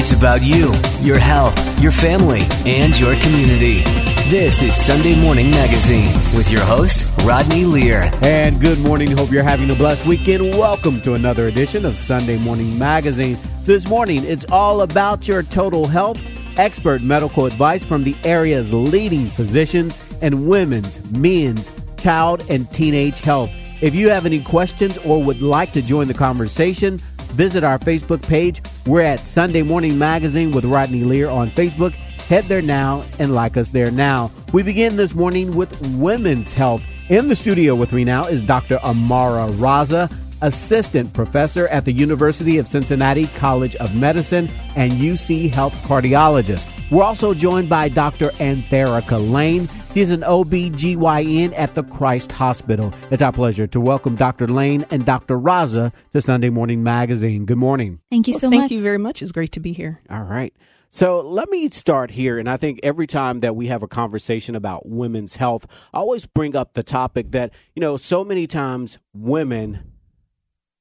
It's about you, your health, your family, and your community. This is Sunday Morning Magazine with your host, Rodney Lear. And good morning. Hope you're having a blessed weekend. Welcome to another edition of Sunday Morning Magazine. This morning, it's all about your total health, expert medical advice from the area's leading physicians, and women's, men's, child, and teenage health. If you have any questions or would like to join the conversation, visit our Facebook page. We're at Sunday Morning Magazine with Rodney Lear on Facebook. Head there now and like us there now. We begin this morning with women's health. In the studio with me now is Dr. Amara Raza, assistant professor at the University of Cincinnati College of Medicine and UC Health cardiologist. We're also joined by Dr. Antherica Lane. She's an OB/GYN at the Christ Hospital. It's our pleasure to welcome Dr. Lane and Dr. Raza to Sunday Morning Magazine. Good morning. Thank you well, so thank much. Thank you very much. It's great to be here. All right. So let me start here. And I think every time that we have a conversation about women's health, I always bring up the topic that, you know, so many times women,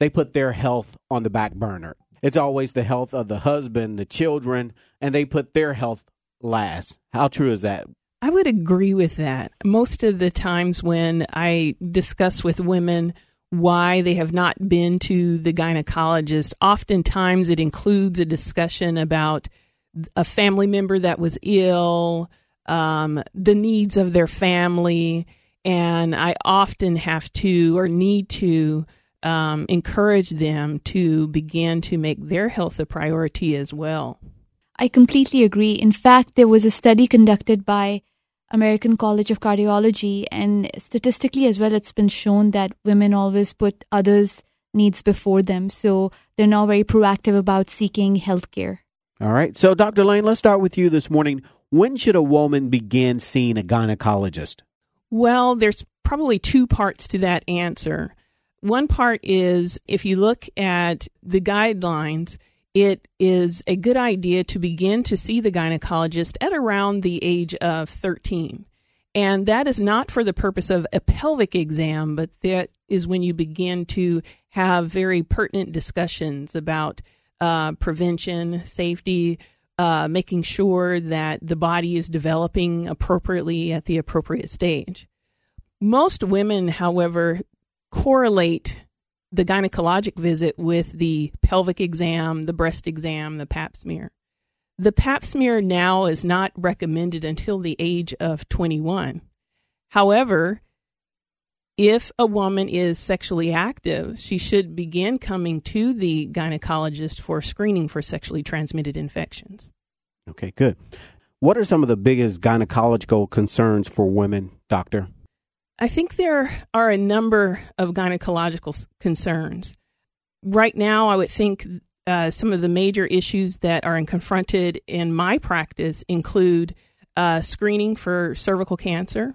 they put their health on the back burner. It's always the health of the husband, the children, and they put their health last. How true is that? I would agree with that. Most of the times when I discuss with women why they have not been to the gynecologist, oftentimes it includes a discussion about a family member that was ill, um, the needs of their family, and I often have to or need to um, encourage them to begin to make their health a priority as well. I completely agree. In fact, there was a study conducted by American College of Cardiology, and statistically as well, it's been shown that women always put others' needs before them. So they're now very proactive about seeking health care. All right. So, Dr. Lane, let's start with you this morning. When should a woman begin seeing a gynecologist? Well, there's probably two parts to that answer. One part is if you look at the guidelines, it is a good idea to begin to see the gynecologist at around the age of 13. And that is not for the purpose of a pelvic exam, but that is when you begin to have very pertinent discussions about uh, prevention, safety, uh, making sure that the body is developing appropriately at the appropriate stage. Most women, however, correlate the gynecologic visit with the pelvic exam, the breast exam, the pap smear. The pap smear now is not recommended until the age of 21. However, if a woman is sexually active, she should begin coming to the gynecologist for screening for sexually transmitted infections. Okay, good. What are some of the biggest gynecological concerns for women, doctor? I think there are a number of gynecological concerns. Right now, I would think uh, some of the major issues that are confronted in my practice include uh, screening for cervical cancer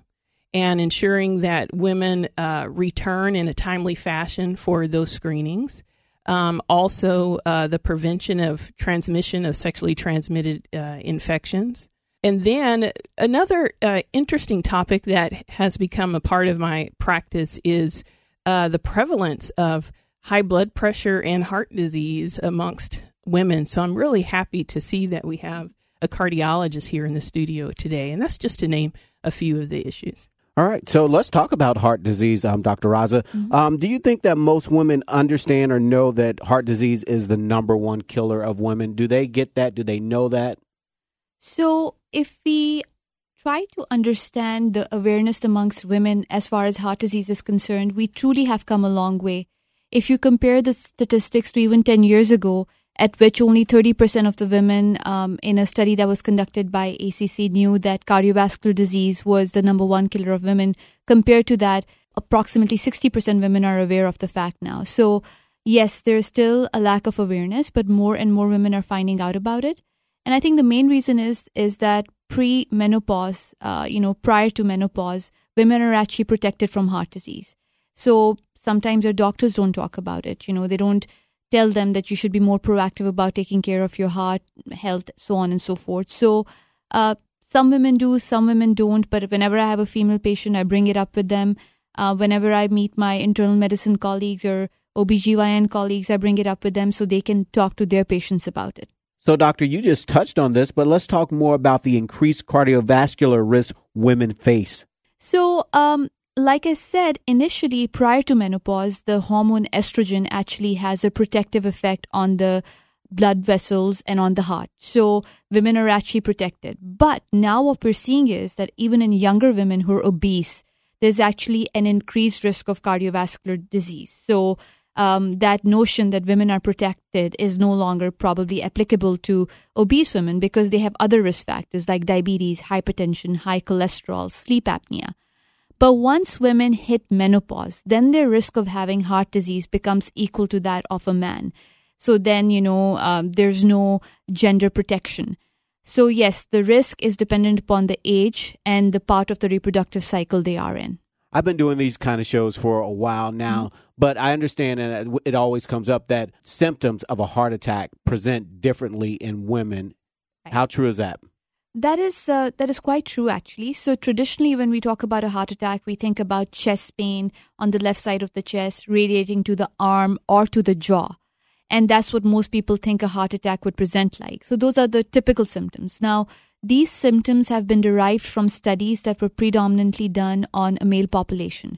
and ensuring that women uh, return in a timely fashion for those screenings. Um, also, uh, the prevention of transmission of sexually transmitted uh, infections. And then another uh, interesting topic that has become a part of my practice is uh, the prevalence of high blood pressure and heart disease amongst women. So I'm really happy to see that we have a cardiologist here in the studio today. And that's just to name a few of the issues. All right, so let's talk about heart disease, um, Dr. Raza. Mm-hmm. Um, do you think that most women understand or know that heart disease is the number one killer of women? Do they get that? Do they know that? So, if we try to understand the awareness amongst women as far as heart disease is concerned, we truly have come a long way. If you compare the statistics to even 10 years ago, at which only 30% of the women um, in a study that was conducted by ACC knew that cardiovascular disease was the number one killer of women. Compared to that, approximately 60% women are aware of the fact now. So, yes, there's still a lack of awareness, but more and more women are finding out about it. And I think the main reason is is that pre-menopause, uh, you know, prior to menopause, women are actually protected from heart disease. So sometimes their doctors don't talk about it. You know, they don't tell them that you should be more proactive about taking care of your heart health, so on and so forth. So uh, some women do, some women don't. But whenever I have a female patient, I bring it up with them. Uh, whenever I meet my internal medicine colleagues or OBGYN colleagues, I bring it up with them so they can talk to their patients about it. So, doctor, you just touched on this, but let's talk more about the increased cardiovascular risk women face. So, um, like I said, initially prior to menopause, the hormone estrogen actually has a protective effect on the blood vessels and on the heart. So women are actually protected. But now what we're seeing is that even in younger women who are obese, there's actually an increased risk of cardiovascular disease. So um, that notion that women are protected is no longer probably applicable to obese women because they have other risk factors like diabetes, hypertension, high cholesterol, sleep apnea. But once women hit menopause, then their risk of having heart disease becomes equal to that of a man. So then, you know, um, there's no gender protection. So, yes, the risk is dependent upon the age and the part of the reproductive cycle they are in. I've been doing these kind of shows for a while now, mm-hmm. but I understand, and it always comes up that symptoms of a heart attack present differently in women. Right. How true is that? That is uh, that is quite true actually. So traditionally, when we talk about a heart attack, we think about chest pain on the left side of the chest, radiating to the arm or to the jaw. And that's what most people think a heart attack would present like. So those are the typical symptoms. Now, these symptoms have been derived from studies that were predominantly done on a male population.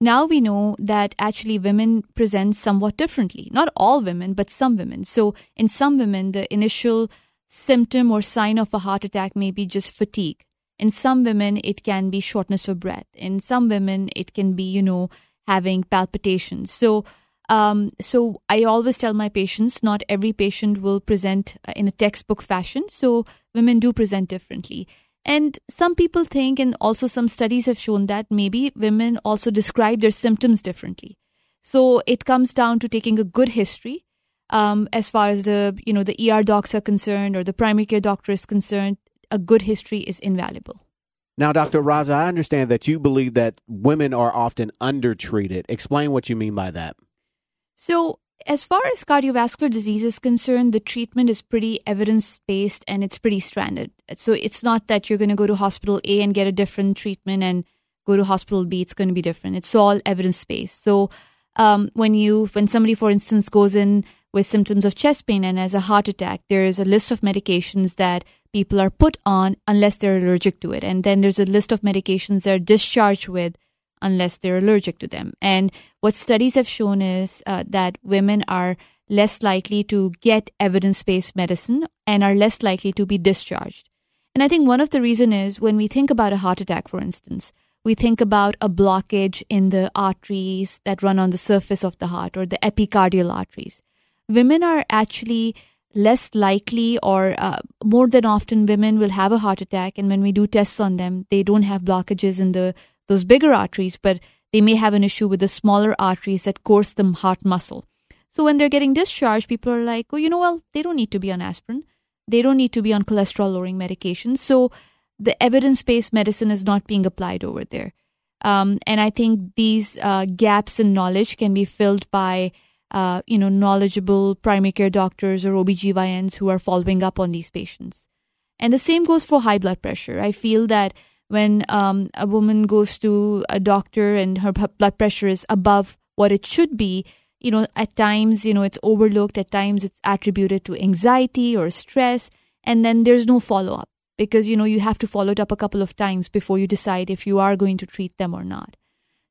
Now we know that actually women present somewhat differently. Not all women, but some women. So in some women, the initial symptom or sign of a heart attack may be just fatigue. In some women, it can be shortness of breath. In some women, it can be, you know, having palpitations. So um, so I always tell my patients not every patient will present uh, in a textbook fashion. So women do present differently. And some people think, and also some studies have shown that maybe women also describe their symptoms differently. So it comes down to taking a good history um, as far as the you know the ER docs are concerned or the primary care doctor is concerned. A good history is invaluable. Now, Dr. Raza, I understand that you believe that women are often undertreated. Explain what you mean by that. So, as far as cardiovascular disease is concerned, the treatment is pretty evidence based and it's pretty stranded. So, it's not that you're going to go to hospital A and get a different treatment and go to hospital B, it's going to be different. It's all evidence based. So, um, when you, when somebody, for instance, goes in with symptoms of chest pain and has a heart attack, there is a list of medications that people are put on unless they're allergic to it. And then there's a list of medications they're discharged with unless they're allergic to them. And what studies have shown is uh, that women are less likely to get evidence based medicine and are less likely to be discharged. And I think one of the reason is when we think about a heart attack, for instance, we think about a blockage in the arteries that run on the surface of the heart or the epicardial arteries. Women are actually less likely or uh, more than often women will have a heart attack and when we do tests on them they don't have blockages in the those bigger arteries, but they may have an issue with the smaller arteries that course the heart muscle. So when they're getting discharged, people are like, oh, you know, well, they don't need to be on aspirin. They don't need to be on cholesterol lowering medications. So the evidence based medicine is not being applied over there. Um, and I think these uh, gaps in knowledge can be filled by, uh, you know, knowledgeable primary care doctors or OBGYNs who are following up on these patients. And the same goes for high blood pressure. I feel that when um, a woman goes to a doctor and her blood pressure is above what it should be you know at times you know it's overlooked at times it's attributed to anxiety or stress and then there's no follow up because you know you have to follow it up a couple of times before you decide if you are going to treat them or not.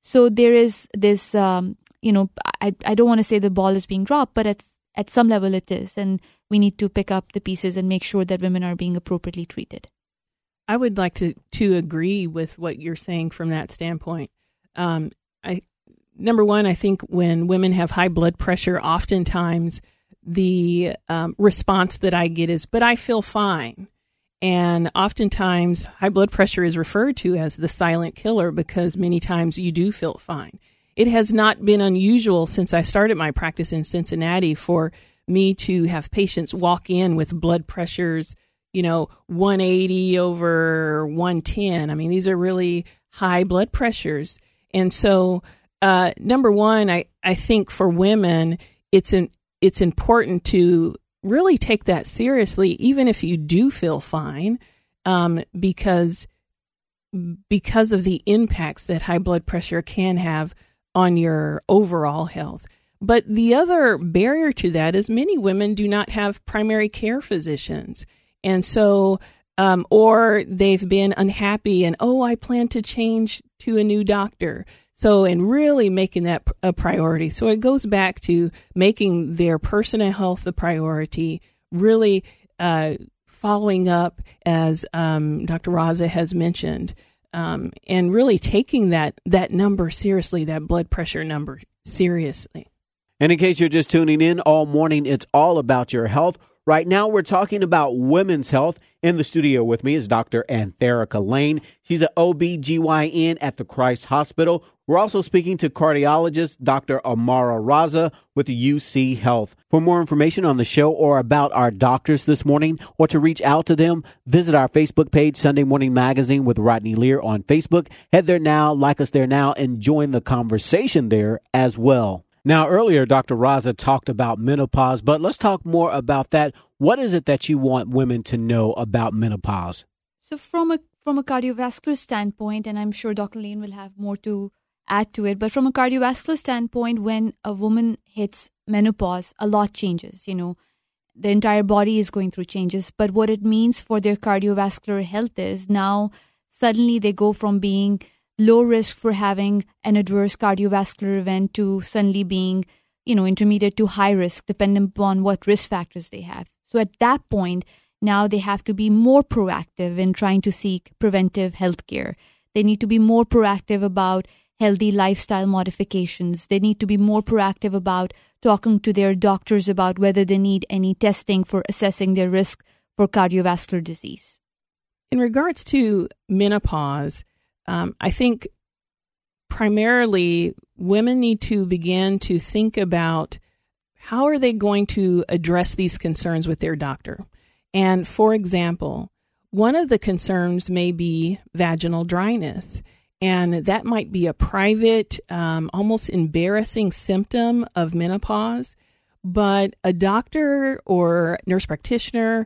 So there is this um, you know I, I don't want to say the ball is being dropped but it's at some level it is and we need to pick up the pieces and make sure that women are being appropriately treated I would like to to agree with what you're saying from that standpoint. Um, I number one, I think when women have high blood pressure, oftentimes the um, response that I get is, "But I feel fine." And oftentimes, high blood pressure is referred to as the silent killer because many times you do feel fine. It has not been unusual since I started my practice in Cincinnati for me to have patients walk in with blood pressures you know, 180 over 110. I mean, these are really high blood pressures. And so, uh, number one, I, I think for women, it's an, it's important to really take that seriously, even if you do feel fine, um, because because of the impacts that high blood pressure can have on your overall health. But the other barrier to that is many women do not have primary care physicians. And so, um, or they've been unhappy and, oh, I plan to change to a new doctor. So, and really making that a priority. So it goes back to making their personal health the priority, really uh, following up, as um, Dr. Raza has mentioned, um, and really taking that that number seriously, that blood pressure number seriously. And in case you're just tuning in, all morning it's all about your health. Right now, we're talking about women's health. In the studio with me is Dr. Antherica Lane. She's an OB/GYN at the Christ Hospital. We're also speaking to cardiologist Dr. Amara Raza with UC Health. For more information on the show or about our doctors this morning or to reach out to them, visit our Facebook page, Sunday Morning Magazine with Rodney Lear on Facebook. Head there now, like us there now, and join the conversation there as well. Now, earlier, Dr. Raza talked about menopause, but let's talk more about that. What is it that you want women to know about menopause? So, from a from a cardiovascular standpoint, and I'm sure Dr. Lane will have more to add to it, but from a cardiovascular standpoint, when a woman hits menopause, a lot changes. You know, the entire body is going through changes. But what it means for their cardiovascular health is now suddenly they go from being low risk for having an adverse cardiovascular event to suddenly being, you know, intermediate to high risk, depending upon what risk factors they have. So at that point, now they have to be more proactive in trying to seek preventive health care. They need to be more proactive about healthy lifestyle modifications. They need to be more proactive about talking to their doctors about whether they need any testing for assessing their risk for cardiovascular disease. In regards to menopause, um, I think primarily women need to begin to think about how are they going to address these concerns with their doctor. And for example, one of the concerns may be vaginal dryness. And that might be a private, um, almost embarrassing symptom of menopause. But a doctor or nurse practitioner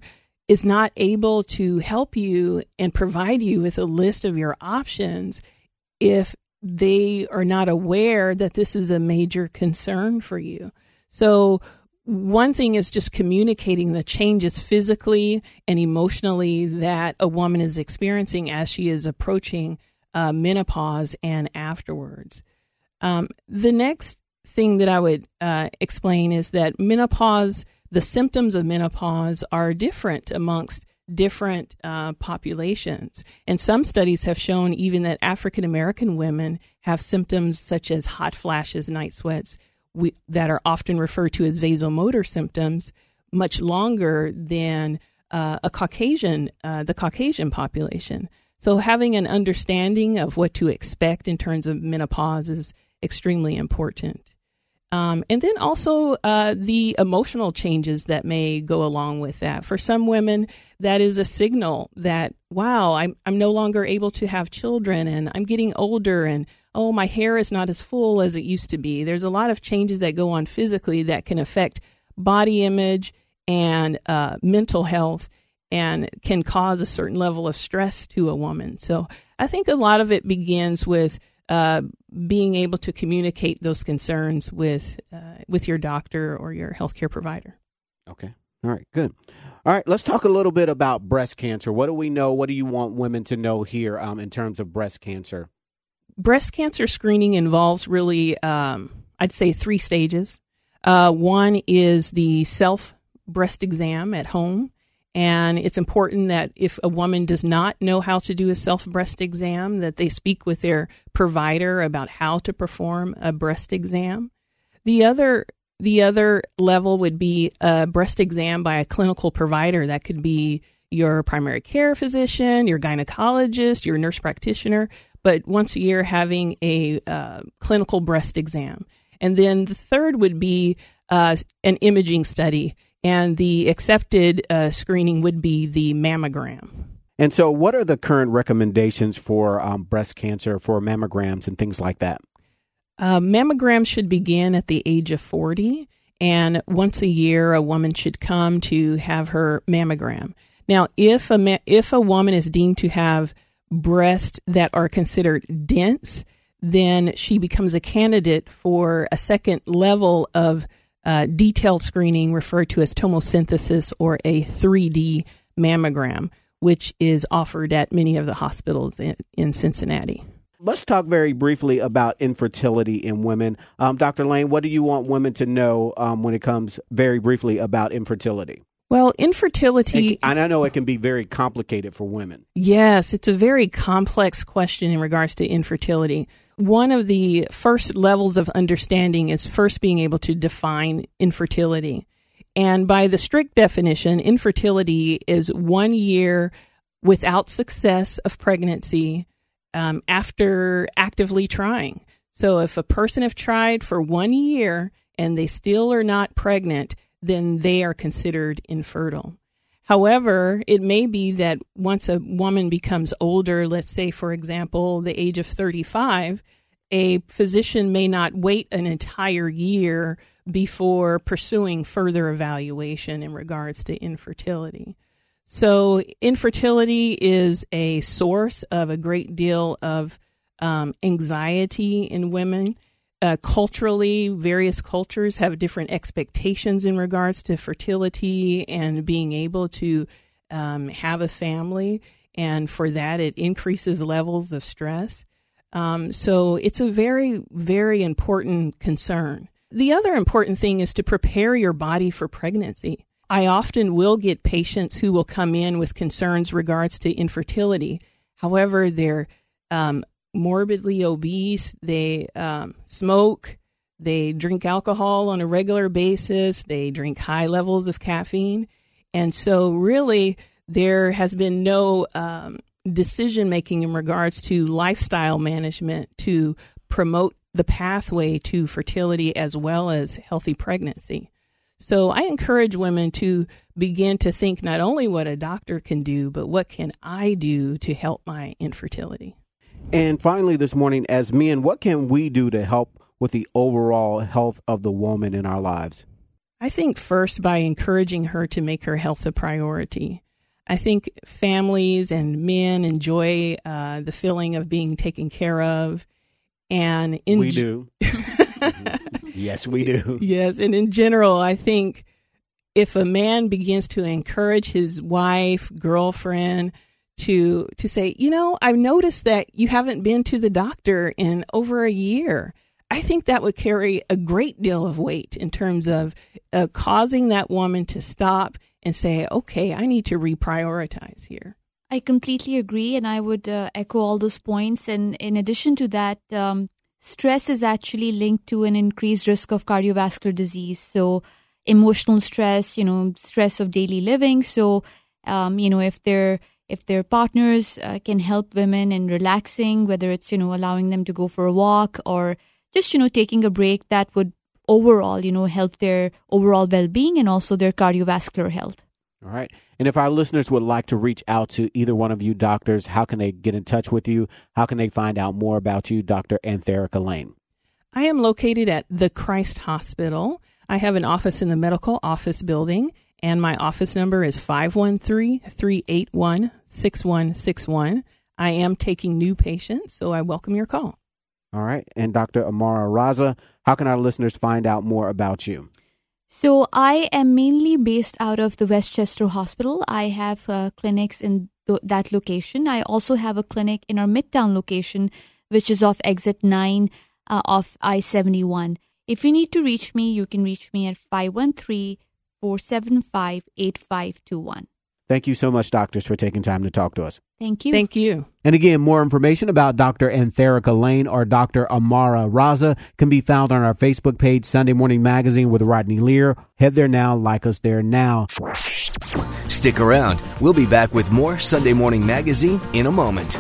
is not able to help you and provide you with a list of your options if they are not aware that this is a major concern for you. So, one thing is just communicating the changes physically and emotionally that a woman is experiencing as she is approaching uh, menopause and afterwards. Um, the next thing that I would uh, explain is that menopause the symptoms of menopause are different amongst different uh, populations. And some studies have shown even that African American women have symptoms such as hot flashes, night sweats, we, that are often referred to as vasomotor symptoms, much longer than uh, a Caucasian, uh, the Caucasian population. So having an understanding of what to expect in terms of menopause is extremely important. Um, and then also uh, the emotional changes that may go along with that. For some women, that is a signal that, wow, I'm, I'm no longer able to have children and I'm getting older and, oh, my hair is not as full as it used to be. There's a lot of changes that go on physically that can affect body image and uh, mental health and can cause a certain level of stress to a woman. So I think a lot of it begins with uh, being able to communicate those concerns with uh, with your doctor or your healthcare provider. Okay. All right. Good. All right. Let's talk a little bit about breast cancer. What do we know? What do you want women to know here um, in terms of breast cancer? Breast cancer screening involves really, um, I'd say, three stages. Uh, one is the self breast exam at home. And it's important that if a woman does not know how to do a self breast exam, that they speak with their provider about how to perform a breast exam. The other the other level would be a breast exam by a clinical provider. That could be your primary care physician, your gynecologist, your nurse practitioner, but once a year having a uh, clinical breast exam. And then the third would be uh, an imaging study and the accepted uh, screening would be the mammogram. And so, what are the current recommendations for um, breast cancer for mammograms and things like that? Uh, mammograms should begin at the age of 40, and once a year, a woman should come to have her mammogram. Now, if a ma- if a woman is deemed to have breasts that are considered dense, then she becomes a candidate for a second level of uh, detailed screening referred to as tomosynthesis or a 3D mammogram, which is offered at many of the hospitals in, in Cincinnati. Let's talk very briefly about infertility in women. Um, Dr. Lane, what do you want women to know um, when it comes very briefly about infertility? Well, infertility. And I know it can be very complicated for women. Yes, it's a very complex question in regards to infertility. One of the first levels of understanding is first being able to define infertility. And by the strict definition, infertility is one year without success of pregnancy um, after actively trying. So if a person have tried for one year and they still are not pregnant, then they are considered infertile. However, it may be that once a woman becomes older, let's say, for example, the age of 35, a physician may not wait an entire year before pursuing further evaluation in regards to infertility. So, infertility is a source of a great deal of um, anxiety in women. Uh, culturally, various cultures have different expectations in regards to fertility and being able to um, have a family. And for that, it increases levels of stress. Um, so it's a very, very important concern. The other important thing is to prepare your body for pregnancy. I often will get patients who will come in with concerns regards to infertility. However, they're um, morbidly obese, they um, smoke, they drink alcohol on a regular basis, they drink high levels of caffeine. And so, really, there has been no um, decision making in regards to lifestyle management to promote the pathway to fertility as well as healthy pregnancy. So I encourage women to begin to think not only what a doctor can do, but what can I do to help my infertility. And finally, this morning, as men, what can we do to help with the overall health of the woman in our lives? I think first by encouraging her to make her health a priority. I think families and men enjoy uh, the feeling of being taken care of, and in we do. yes, we do. Yes, and in general, I think if a man begins to encourage his wife, girlfriend to to say, you know, I've noticed that you haven't been to the doctor in over a year. I think that would carry a great deal of weight in terms of uh, causing that woman to stop and say, okay, I need to reprioritize here. I completely agree, and I would uh, echo all those points. And in addition to that, um, stress is actually linked to an increased risk of cardiovascular disease. So, emotional stress, you know, stress of daily living. So, um, you know, if their if their partners uh, can help women in relaxing, whether it's you know allowing them to go for a walk or just you know taking a break, that would overall you know help their overall well being and also their cardiovascular health. All right. And if our listeners would like to reach out to either one of you doctors, how can they get in touch with you? How can they find out more about you, Dr. Antherica Lane? I am located at the Christ Hospital. I have an office in the medical office building, and my office number is 513 381 6161. I am taking new patients, so I welcome your call. All right. And Dr. Amara Raza, how can our listeners find out more about you? So I am mainly based out of the West Chester Hospital. I have uh, clinics in th- that location. I also have a clinic in our Midtown location, which is off exit 9 uh, of I 71. If you need to reach me, you can reach me at 513 475 8521. Thank you so much, doctors, for taking time to talk to us. Thank you. Thank you. And again, more information about Dr. Antherica Lane or Dr. Amara Raza can be found on our Facebook page, Sunday Morning Magazine with Rodney Lear. Head there now, like us there now. Stick around. We'll be back with more Sunday Morning Magazine in a moment.